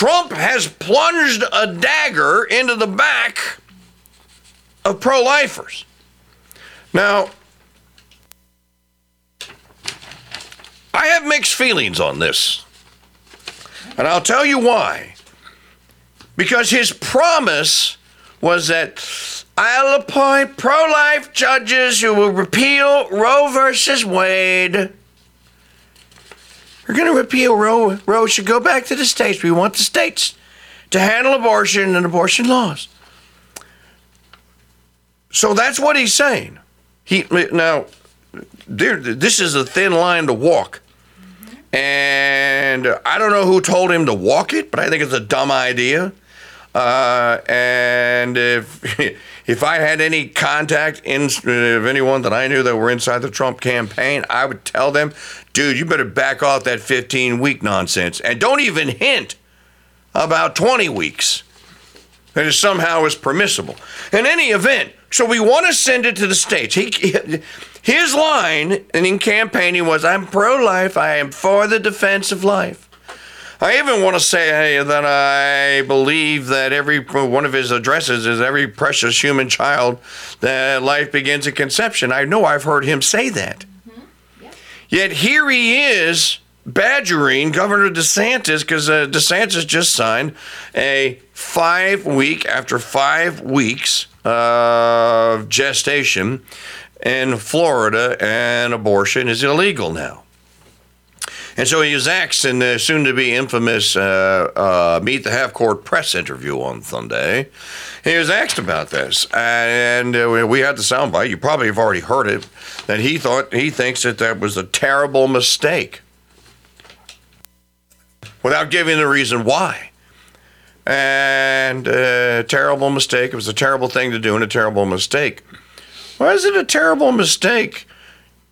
Trump has plunged a dagger into the back of pro lifers. Now, I have mixed feelings on this. And I'll tell you why. Because his promise was that I'll appoint pro life judges who will repeal Roe versus Wade. We're going to repeal Roe. Roe should go back to the states. We want the states to handle abortion and abortion laws. So that's what he's saying. He now, this is a thin line to walk, and I don't know who told him to walk it, but I think it's a dumb idea. Uh, and if if I had any contact in of anyone that I knew that were inside the Trump campaign, I would tell them, dude, you better back off that 15 week nonsense, and don't even hint about 20 weeks. That it somehow is permissible. In any event, so we want to send it to the states. He, his line in campaigning was, "I'm pro-life. I am for the defense of life." I even want to say that I believe that every one of his addresses is every precious human child that life begins at conception. I know I've heard him say that. Yet here he is badgering Governor DeSantis because uh, DeSantis just signed a five week after five weeks of gestation in Florida, and abortion is illegal now. And so he was asked in the soon to be infamous uh, uh, Meet the Half Court press interview on Sunday. He was asked about this, and uh, we had the soundbite. You probably have already heard it. That he thought he thinks that that was a terrible mistake, without giving the reason why. And a uh, terrible mistake. It was a terrible thing to do, and a terrible mistake. Why is it a terrible mistake?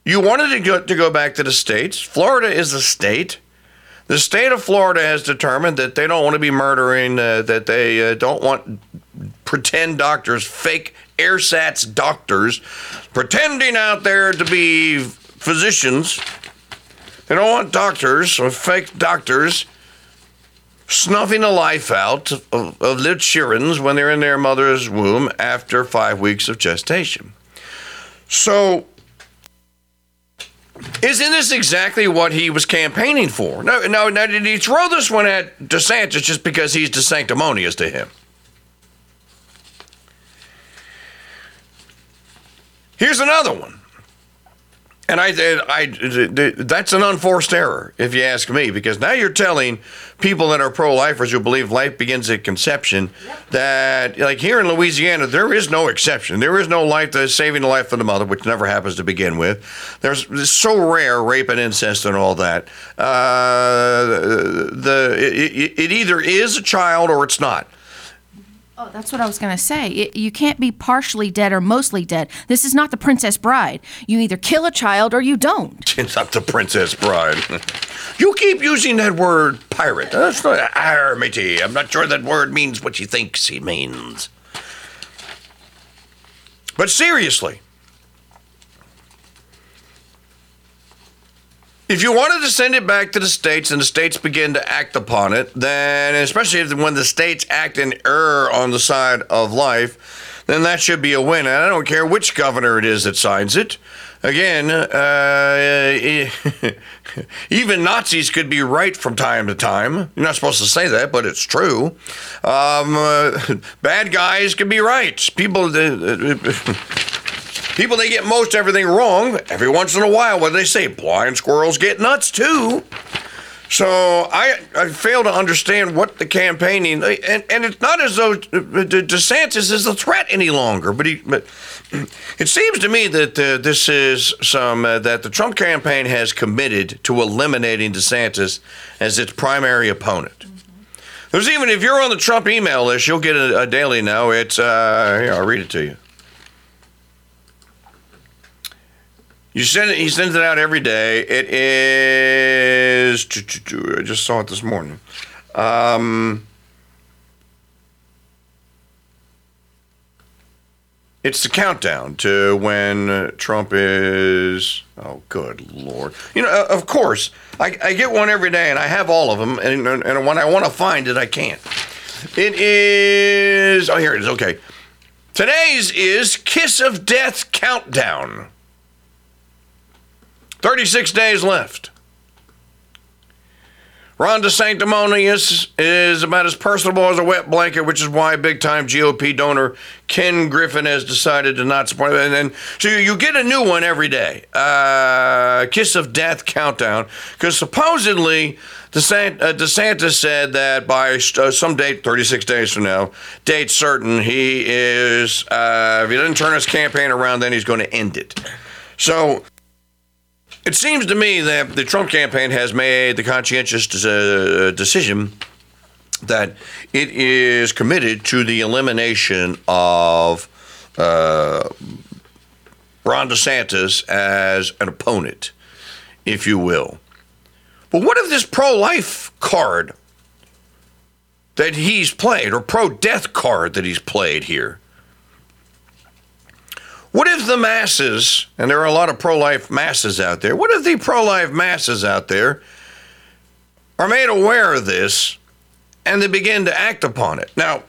You wanted to go, to go back to the states. Florida is a state. The state of Florida has determined that they don't want to be murdering, uh, that they uh, don't want pretend doctors, fake airsats doctors, pretending out there to be physicians. They don't want doctors or fake doctors snuffing the life out of, of little children when they're in their mother's womb after five weeks of gestation. So isn't this exactly what he was campaigning for? No, no, no. Did he throw this one at DeSantis just because he's sanctimonious to him? Here's another one. And I, I, that's an unforced error, if you ask me, because now you're telling people that are pro-lifers who believe life begins at conception that, like here in Louisiana, there is no exception. There is no life that is saving the life of the mother, which never happens to begin with. There's it's so rare rape and incest and all that. Uh, the it, it either is a child or it's not. Oh, that's what I was going to say. It, you can't be partially dead or mostly dead. This is not the Princess Bride. You either kill a child or you don't. It's not the Princess Bride. you keep using that word pirate. That's not ah, armity. I'm not sure that word means what you think it means. But seriously, If you wanted to send it back to the states and the states begin to act upon it, then especially if, when the states act in error on the side of life, then that should be a win. And I don't care which governor it is that signs it. Again, uh, even Nazis could be right from time to time. You're not supposed to say that, but it's true. Um, uh, bad guys can be right. People. Uh, people they get most everything wrong every once in a while. What do they say? Blind squirrels get nuts too. So I, I fail to understand what the campaigning and, and it's not as though DeSantis is a threat any longer. But he but it seems to me that uh, this is some uh, that the Trump campaign has committed to eliminating DeSantis as its primary opponent. There's even if you're on the Trump email list, you'll get a, a daily now. It's uh, here I'll read it to you. You send it. He sends it out every day. It is. I just saw it this morning. Um, It's the countdown to when Trump is. Oh, good lord! You know, uh, of course, I, I get one every day, and I have all of them. And, and when I want to find it, I can't. It is. Oh, here it is. Okay. Today's is Kiss of Death countdown. 36 days left. Ron DeSanctimonious is about as personable as a wet blanket, which is why big time GOP donor Ken Griffin has decided to not support it. And then, so you get a new one every day. Uh, Kiss of Death countdown. Because supposedly, uh, DeSantis said that by uh, some date, 36 days from now, date certain, he is, uh, if he doesn't turn his campaign around, then he's going to end it. So it seems to me that the Trump campaign has made the conscientious uh, decision that it is committed to the elimination of uh, Ron DeSantis as an opponent, if you will. But what if this pro life card that he's played, or pro death card that he's played here, what if the masses, and there are a lot of pro life masses out there, what if the pro life masses out there are made aware of this and they begin to act upon it? Now,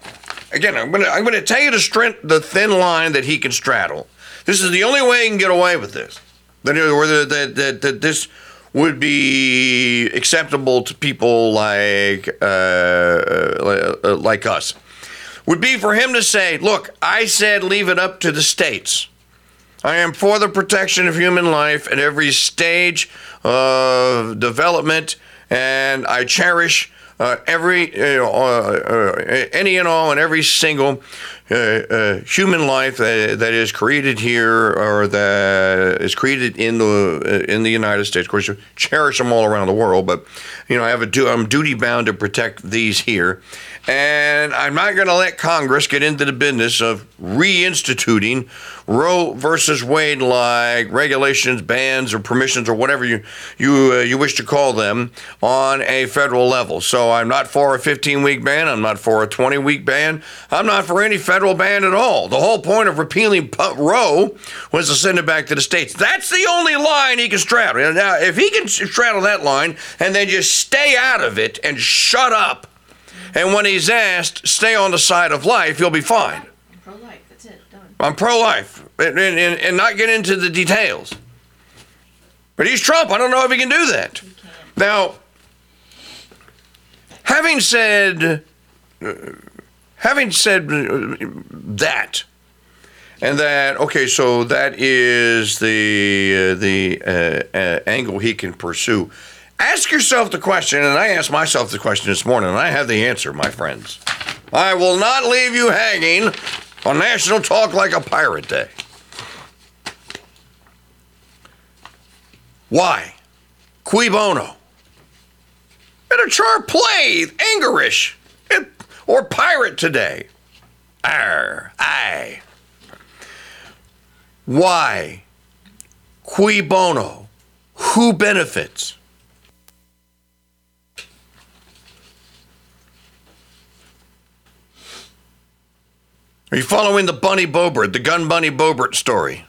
again, I'm going to I'm to tell you the, strength, the thin line that he can straddle. This is the only way he can get away with this. That, that, that, that this would be acceptable to people like, uh, uh, like us would be for him to say, Look, I said leave it up to the states. I am for the protection of human life at every stage of development, and I cherish uh, every, uh, uh, any and all, and every single uh, uh, human life that, that is created here or that is created in the uh, in the United States. Of course, you cherish them all around the world, but you know, I have a du- I'm duty bound to protect these here, and I'm not going to let Congress get into the business of reinstituting Roe versus Wade like regulations, bans, or permissions, or whatever you you uh, you wish to call them on a federal level. So I'm not for a 15 week ban. I'm not for a 20 week ban. I'm not for any federal ban at all. The whole point of repealing Roe was to send it back to the states. That's the only line he can straddle. Now, if he can straddle that line and then just stay out of it and shut up and when he's asked, stay on the side of life, you'll be fine. I'm pro life. That's it. Done. I'm pro life and, and, and not get into the details. But he's Trump. I don't know if he can do that. Now, having said, uh, having said that, and that okay, so that is the uh, the uh, uh angle he can pursue. Ask yourself the question, and I asked myself the question this morning, and I have the answer, my friends. I will not leave you hanging on National Talk Like a Pirate Day. Why? Cui bono? A char play, Angerish, or pirate today. Arr, aye. Why? Cui bono? Who benefits? Are you following the Bunny Boebert, the Gun Bunny Boebert story?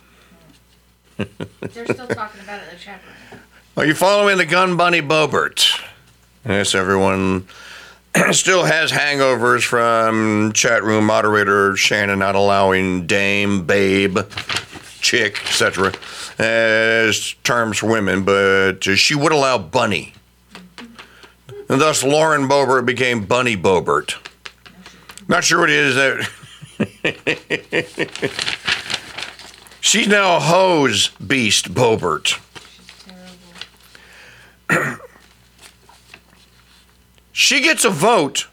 They're still talking about it in the chat room. Are you following the Gun Bunny Boebert? Yes, everyone still has hangovers from chat room moderator Shannon not allowing dame, babe, chick, etc. as terms for women, but she would allow bunny. And thus Lauren Boebert became Bunny Boebert. Not sure what it is that She's now a hose beast, Boebert. she gets a vote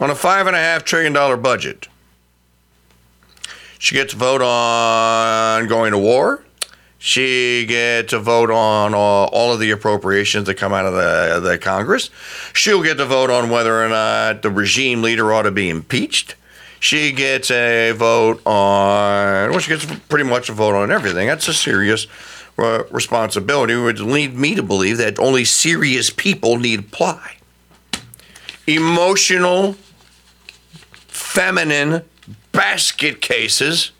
on a five and a half trillion dollar budget. She gets a vote on going to war. She gets a vote on all, all, of the appropriations that come out of the, the Congress. She'll get to vote on whether or not the regime leader ought to be impeached she gets a vote on, well, she gets pretty much a vote on everything. That's a serious uh, responsibility, which lead me to believe that only serious people need apply. Emotional, feminine basket cases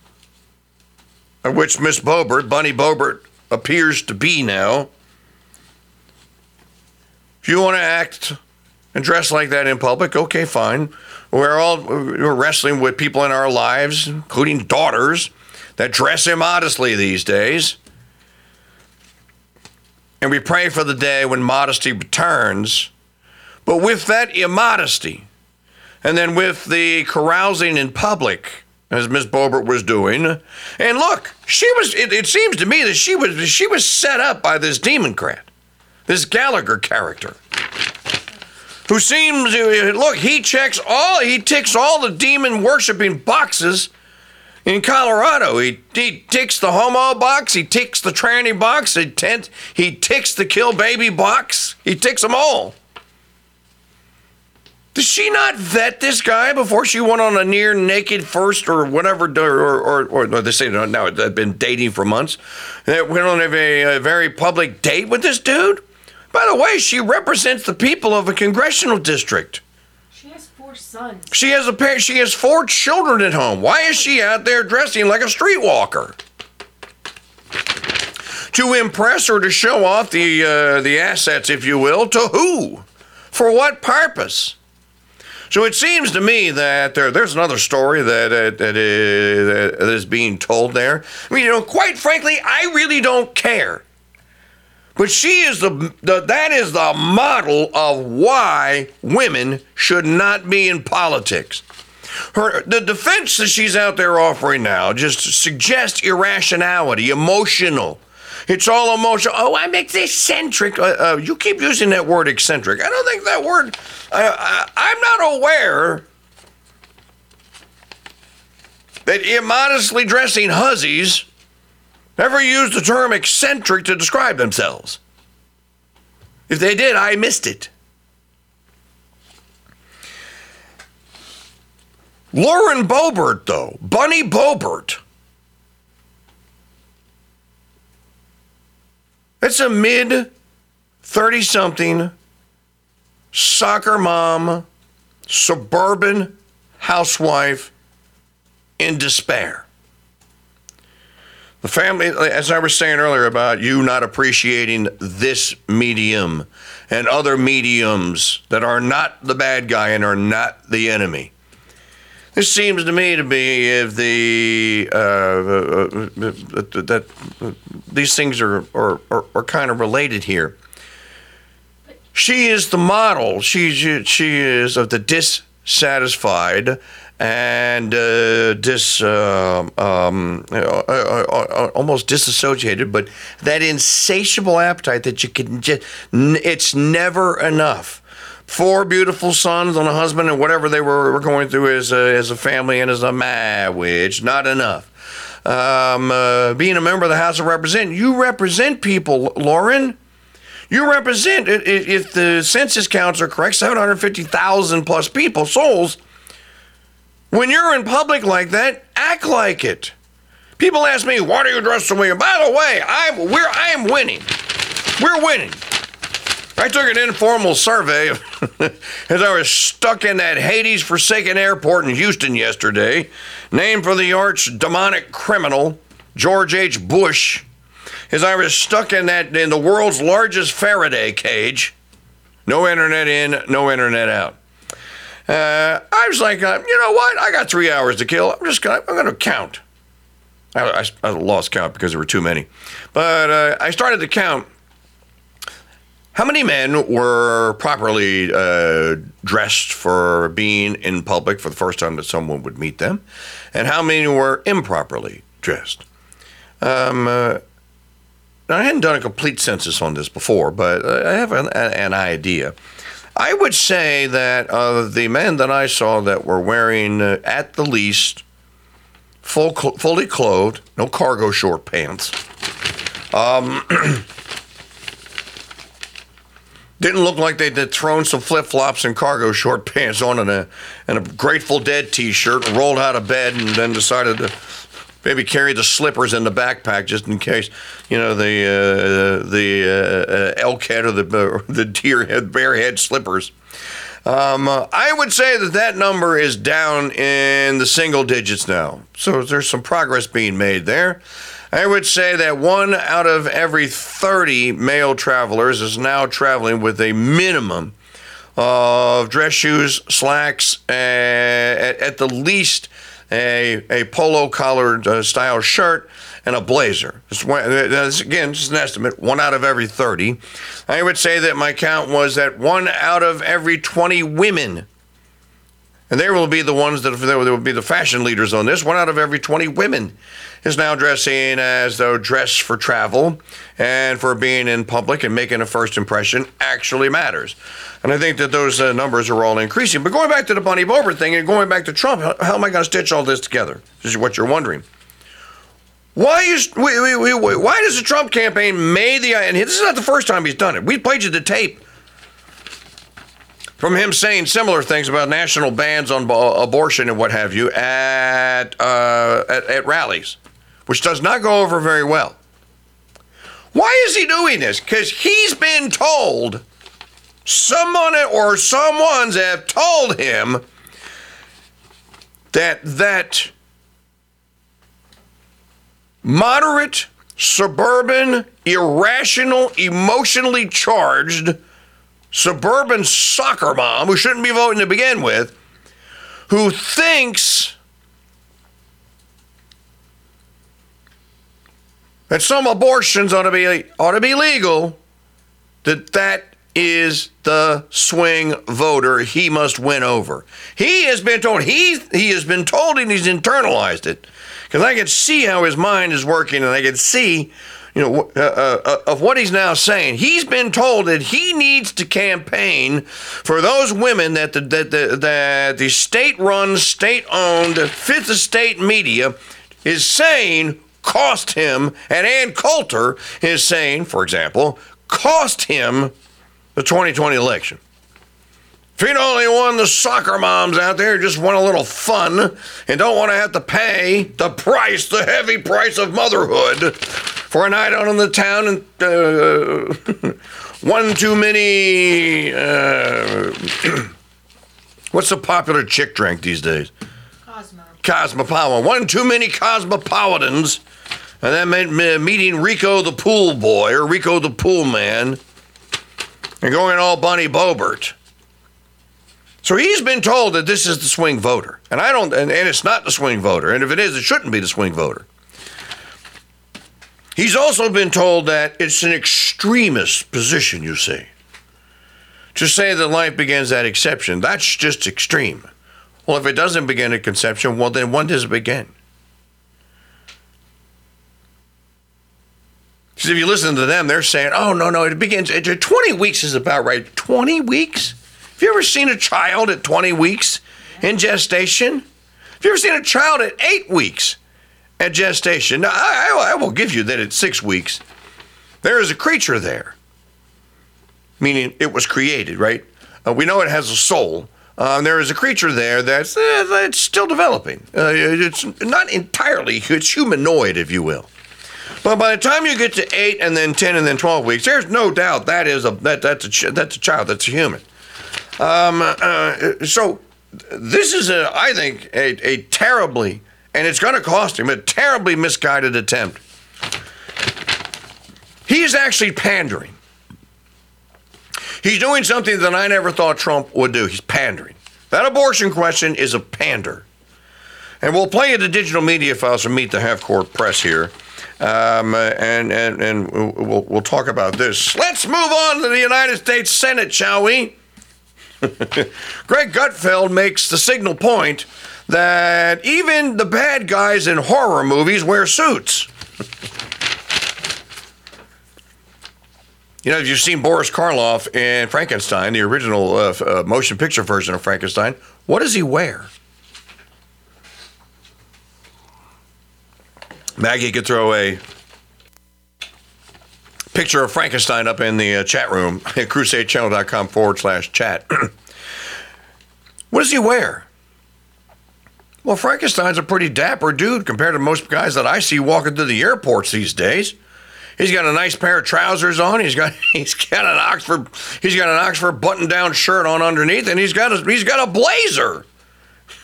of which Miss Boebert, Bunny Boebert, appears to be now. If you want to act and dress like that in public, okay, fine. We're all we're wrestling with people in our lives, including daughters, that dress immodestly these days. And we pray for the day when modesty returns. But with that immodesty, and then with the carousing in public, as Miss Boebert was doing, and look, she was. It, it seems to me that she was she was set up by this demon democrat, this Gallagher character, who seems look. He checks all. He ticks all the demon worshiping boxes in Colorado. He, he ticks the homo box, he ticks the tranny box, he, tent, he ticks the kill baby box, he ticks them all. Does she not vet this guy before she went on a near naked first or whatever, or, or, or, or they say no, now they've been dating for months? That went on a, a very public date with this dude? By the way, she represents the people of a congressional district. She has four sons. She has a pair. She has four children at home. Why is she out there dressing like a streetwalker? To impress or to show off the uh, the assets, if you will, to who? For what purpose? So it seems to me that there, there's another story that, uh, that, is, that is being told there. I mean, you know, quite frankly, I really don't care. But she is the, the that is the model of why women should not be in politics. Her the defense that she's out there offering now just suggests irrationality, emotional. It's all emotional. Oh, I'm eccentric. Uh, uh, you keep using that word eccentric. I don't think that word. I, I'm not aware that immodestly dressing hussies ever used the term eccentric to describe themselves. If they did, I missed it. Lauren Boebert, though, Bunny Boebert. That's a mid 30 something soccer mom, suburban housewife in despair. The family, as I was saying earlier about you not appreciating this medium and other mediums that are not the bad guy and are not the enemy. This seems to me to be if the uh, uh, that uh, these things are are, are, are kind of related here. She is the model. She she is of the dissatisfied and uh, dis uh, um, uh, uh, almost disassociated, but that insatiable appetite that you can just it's never enough four beautiful sons and a husband and whatever they were, were going through as a, as a family and as a marriage. Not enough. Um, uh, being a member of the House of Representatives, you represent people, Lauren. You represent, if the census counts are correct, 750,000 plus people, souls. When you're in public like that, act like it. People ask me, why do you dress the way? By the way, I'm, we're, I am winning. We're winning. I took an informal survey as I was stuck in that Hades forsaken airport in Houston yesterday, named for the arch demonic criminal George H. Bush. As I was stuck in that in the world's largest Faraday cage, no internet in, no internet out. Uh, I was like, uh, you know what? I got three hours to kill. I'm just gonna, I'm gonna count. I, I, I lost count because there were too many, but uh, I started to count how many men were properly uh, dressed for being in public for the first time that someone would meet them? And how many were improperly dressed? Um, uh, I hadn't done a complete census on this before, but I have an, an idea. I would say that of the men that I saw that were wearing, uh, at the least, full, fully clothed, no cargo short pants, um, Didn't look like they'd thrown some flip flops and cargo short pants on and a, and a Grateful Dead t shirt rolled out of bed and then decided to maybe carry the slippers in the backpack just in case, you know, the uh, the uh, elk head or the, uh, the deer head, bear head slippers. Um, uh, I would say that that number is down in the single digits now. So there's some progress being made there. I would say that one out of every 30 male travelers is now traveling with a minimum of dress shoes, slacks, uh, at, at, the least a, a polo collared uh, style shirt, and a blazer. That's, again, just an estimate, one out of every 30. I would say that my count was that one out of every 20 women, and they will be the ones that they will be the fashion leaders on this, one out of every 20 women is now dressing as though dress for travel and for being in public and making a first impression actually matters. And I think that those uh, numbers are all increasing. But going back to the Bunny Boebert thing and going back to Trump, how, how am I going to stitch all this together? This is what you're wondering. Why is why does the Trump campaign made the and this is not the first time he's done it. We played you the tape from him saying similar things about national bans on abortion and what have you at, uh, at, at rallies, which does not go over very well. Why is he doing this? Because he's been told, someone or someone's have told him that that moderate, suburban, irrational, emotionally charged suburban soccer mom who shouldn't be voting to begin with, who thinks that some abortions ought to be ought to be legal, that that is the swing voter he must win over. He has been told he he has been told and he's internalized it because I can see how his mind is working and I can see, you know, uh, uh, uh, of what he's now saying. He's been told that he needs to campaign for those women that the, that the, that the state-run, state-owned fifth estate media is saying cost him, and Ann Coulter is saying, for example, cost him the 2020 election. If he'd only won the soccer moms out there just want a little fun and don't want to have to pay the price, the heavy price of motherhood for a night out in the town and uh, one too many. Uh, what's the popular chick drink these days? Cosmo. Cosmopolitan. One too many cosmopolitans. And that meant meeting Rico the pool boy or Rico the pool man and going all Bunny Boebert. So he's been told that this is the swing voter. And I don't and, and it's not the swing voter. And if it is, it shouldn't be the swing voter. He's also been told that it's an extremist position, you see. To say that life begins at exception, that's just extreme. Well, if it doesn't begin at conception, well, then when does it begin? Because if you listen to them, they're saying, oh, no, no, it begins, 20 weeks is about right. 20 weeks? Have you ever seen a child at 20 weeks in gestation? Have you ever seen a child at eight weeks at gestation? Now, I, I will give you that at six weeks, there is a creature there, meaning it was created, right? Uh, we know it has a soul. Um, there is a creature there that's uh, still developing. Uh, it's not entirely, it's humanoid, if you will. But by the time you get to eight and then ten and then twelve weeks, there's no doubt that is a that, that's a that's a child, that's a human. Um, uh, so this is, a, I think, a, a terribly, and it's going to cost him, a terribly misguided attempt. He's actually pandering. He's doing something that I never thought Trump would do. He's pandering. That abortion question is a pander. And we'll play you the digital media files from Meet the Half Court Press here. Um, and and, and we'll, we'll talk about this. Let's move on to the United States Senate, shall we? Greg Gutfeld makes the signal point that even the bad guys in horror movies wear suits. you know, if you've seen Boris Karloff in Frankenstein, the original uh, uh, motion picture version of Frankenstein, what does he wear? Maggie could throw a picture of Frankenstein up in the uh, chat room at crusadechannel.com forward slash chat. what does he wear? Well, Frankenstein's a pretty dapper dude compared to most guys that I see walking through the airports these days. He's got a nice pair of trousers on. He's got he's got an Oxford he's got an Oxford button-down shirt on underneath, and he's got a he's got a blazer.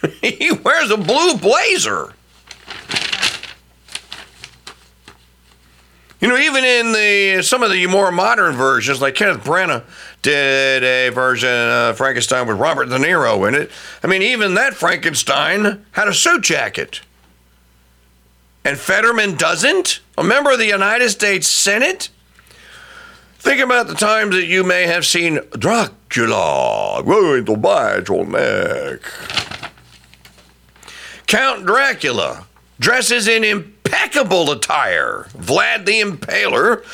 he wears a blue blazer. You know, even in the some of the more modern versions, like Kenneth Branagh did a version of Frankenstein with Robert De Niro in it. I mean, even that Frankenstein had a suit jacket. And Fetterman doesn't? A member of the United States Senate? Think about the times that you may have seen Dracula going to bite your neck. Count Dracula dresses in impeccable attire. Vlad the Impaler,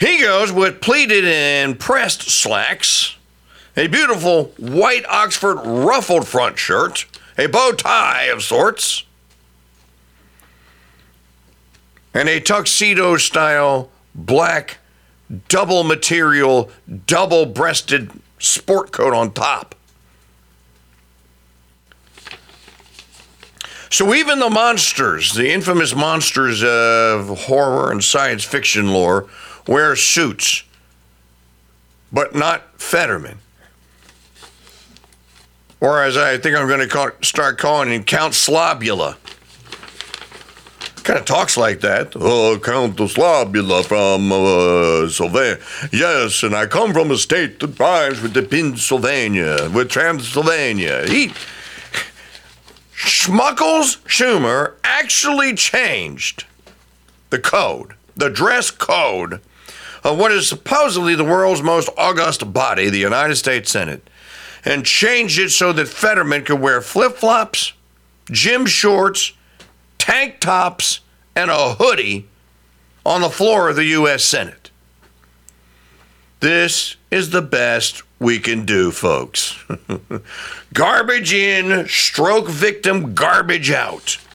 he goes with pleated and pressed slacks, a beautiful white Oxford ruffled front shirt, a bow tie of sorts, and a tuxedo style black double material, double breasted sport coat on top. So even the monsters, the infamous monsters of horror and science fiction lore, wear suits, but not Fetterman. Or as I think I'm going to call, start calling him, Count Slobula. Kind of talks like that. Oh, Count Slobula from uh, Sylvania. Yes, and I come from a state that rhymes with the Pennsylvania, with Transylvania. He Schmuckles Schumer actually changed the code, the dress code of what is supposedly the world's most august body, the United States Senate, and changed it so that Fetterman could wear flip flops, gym shorts, tank tops, and a hoodie on the floor of the U.S. Senate. This is the best we can do, folks. garbage in, stroke victim, garbage out.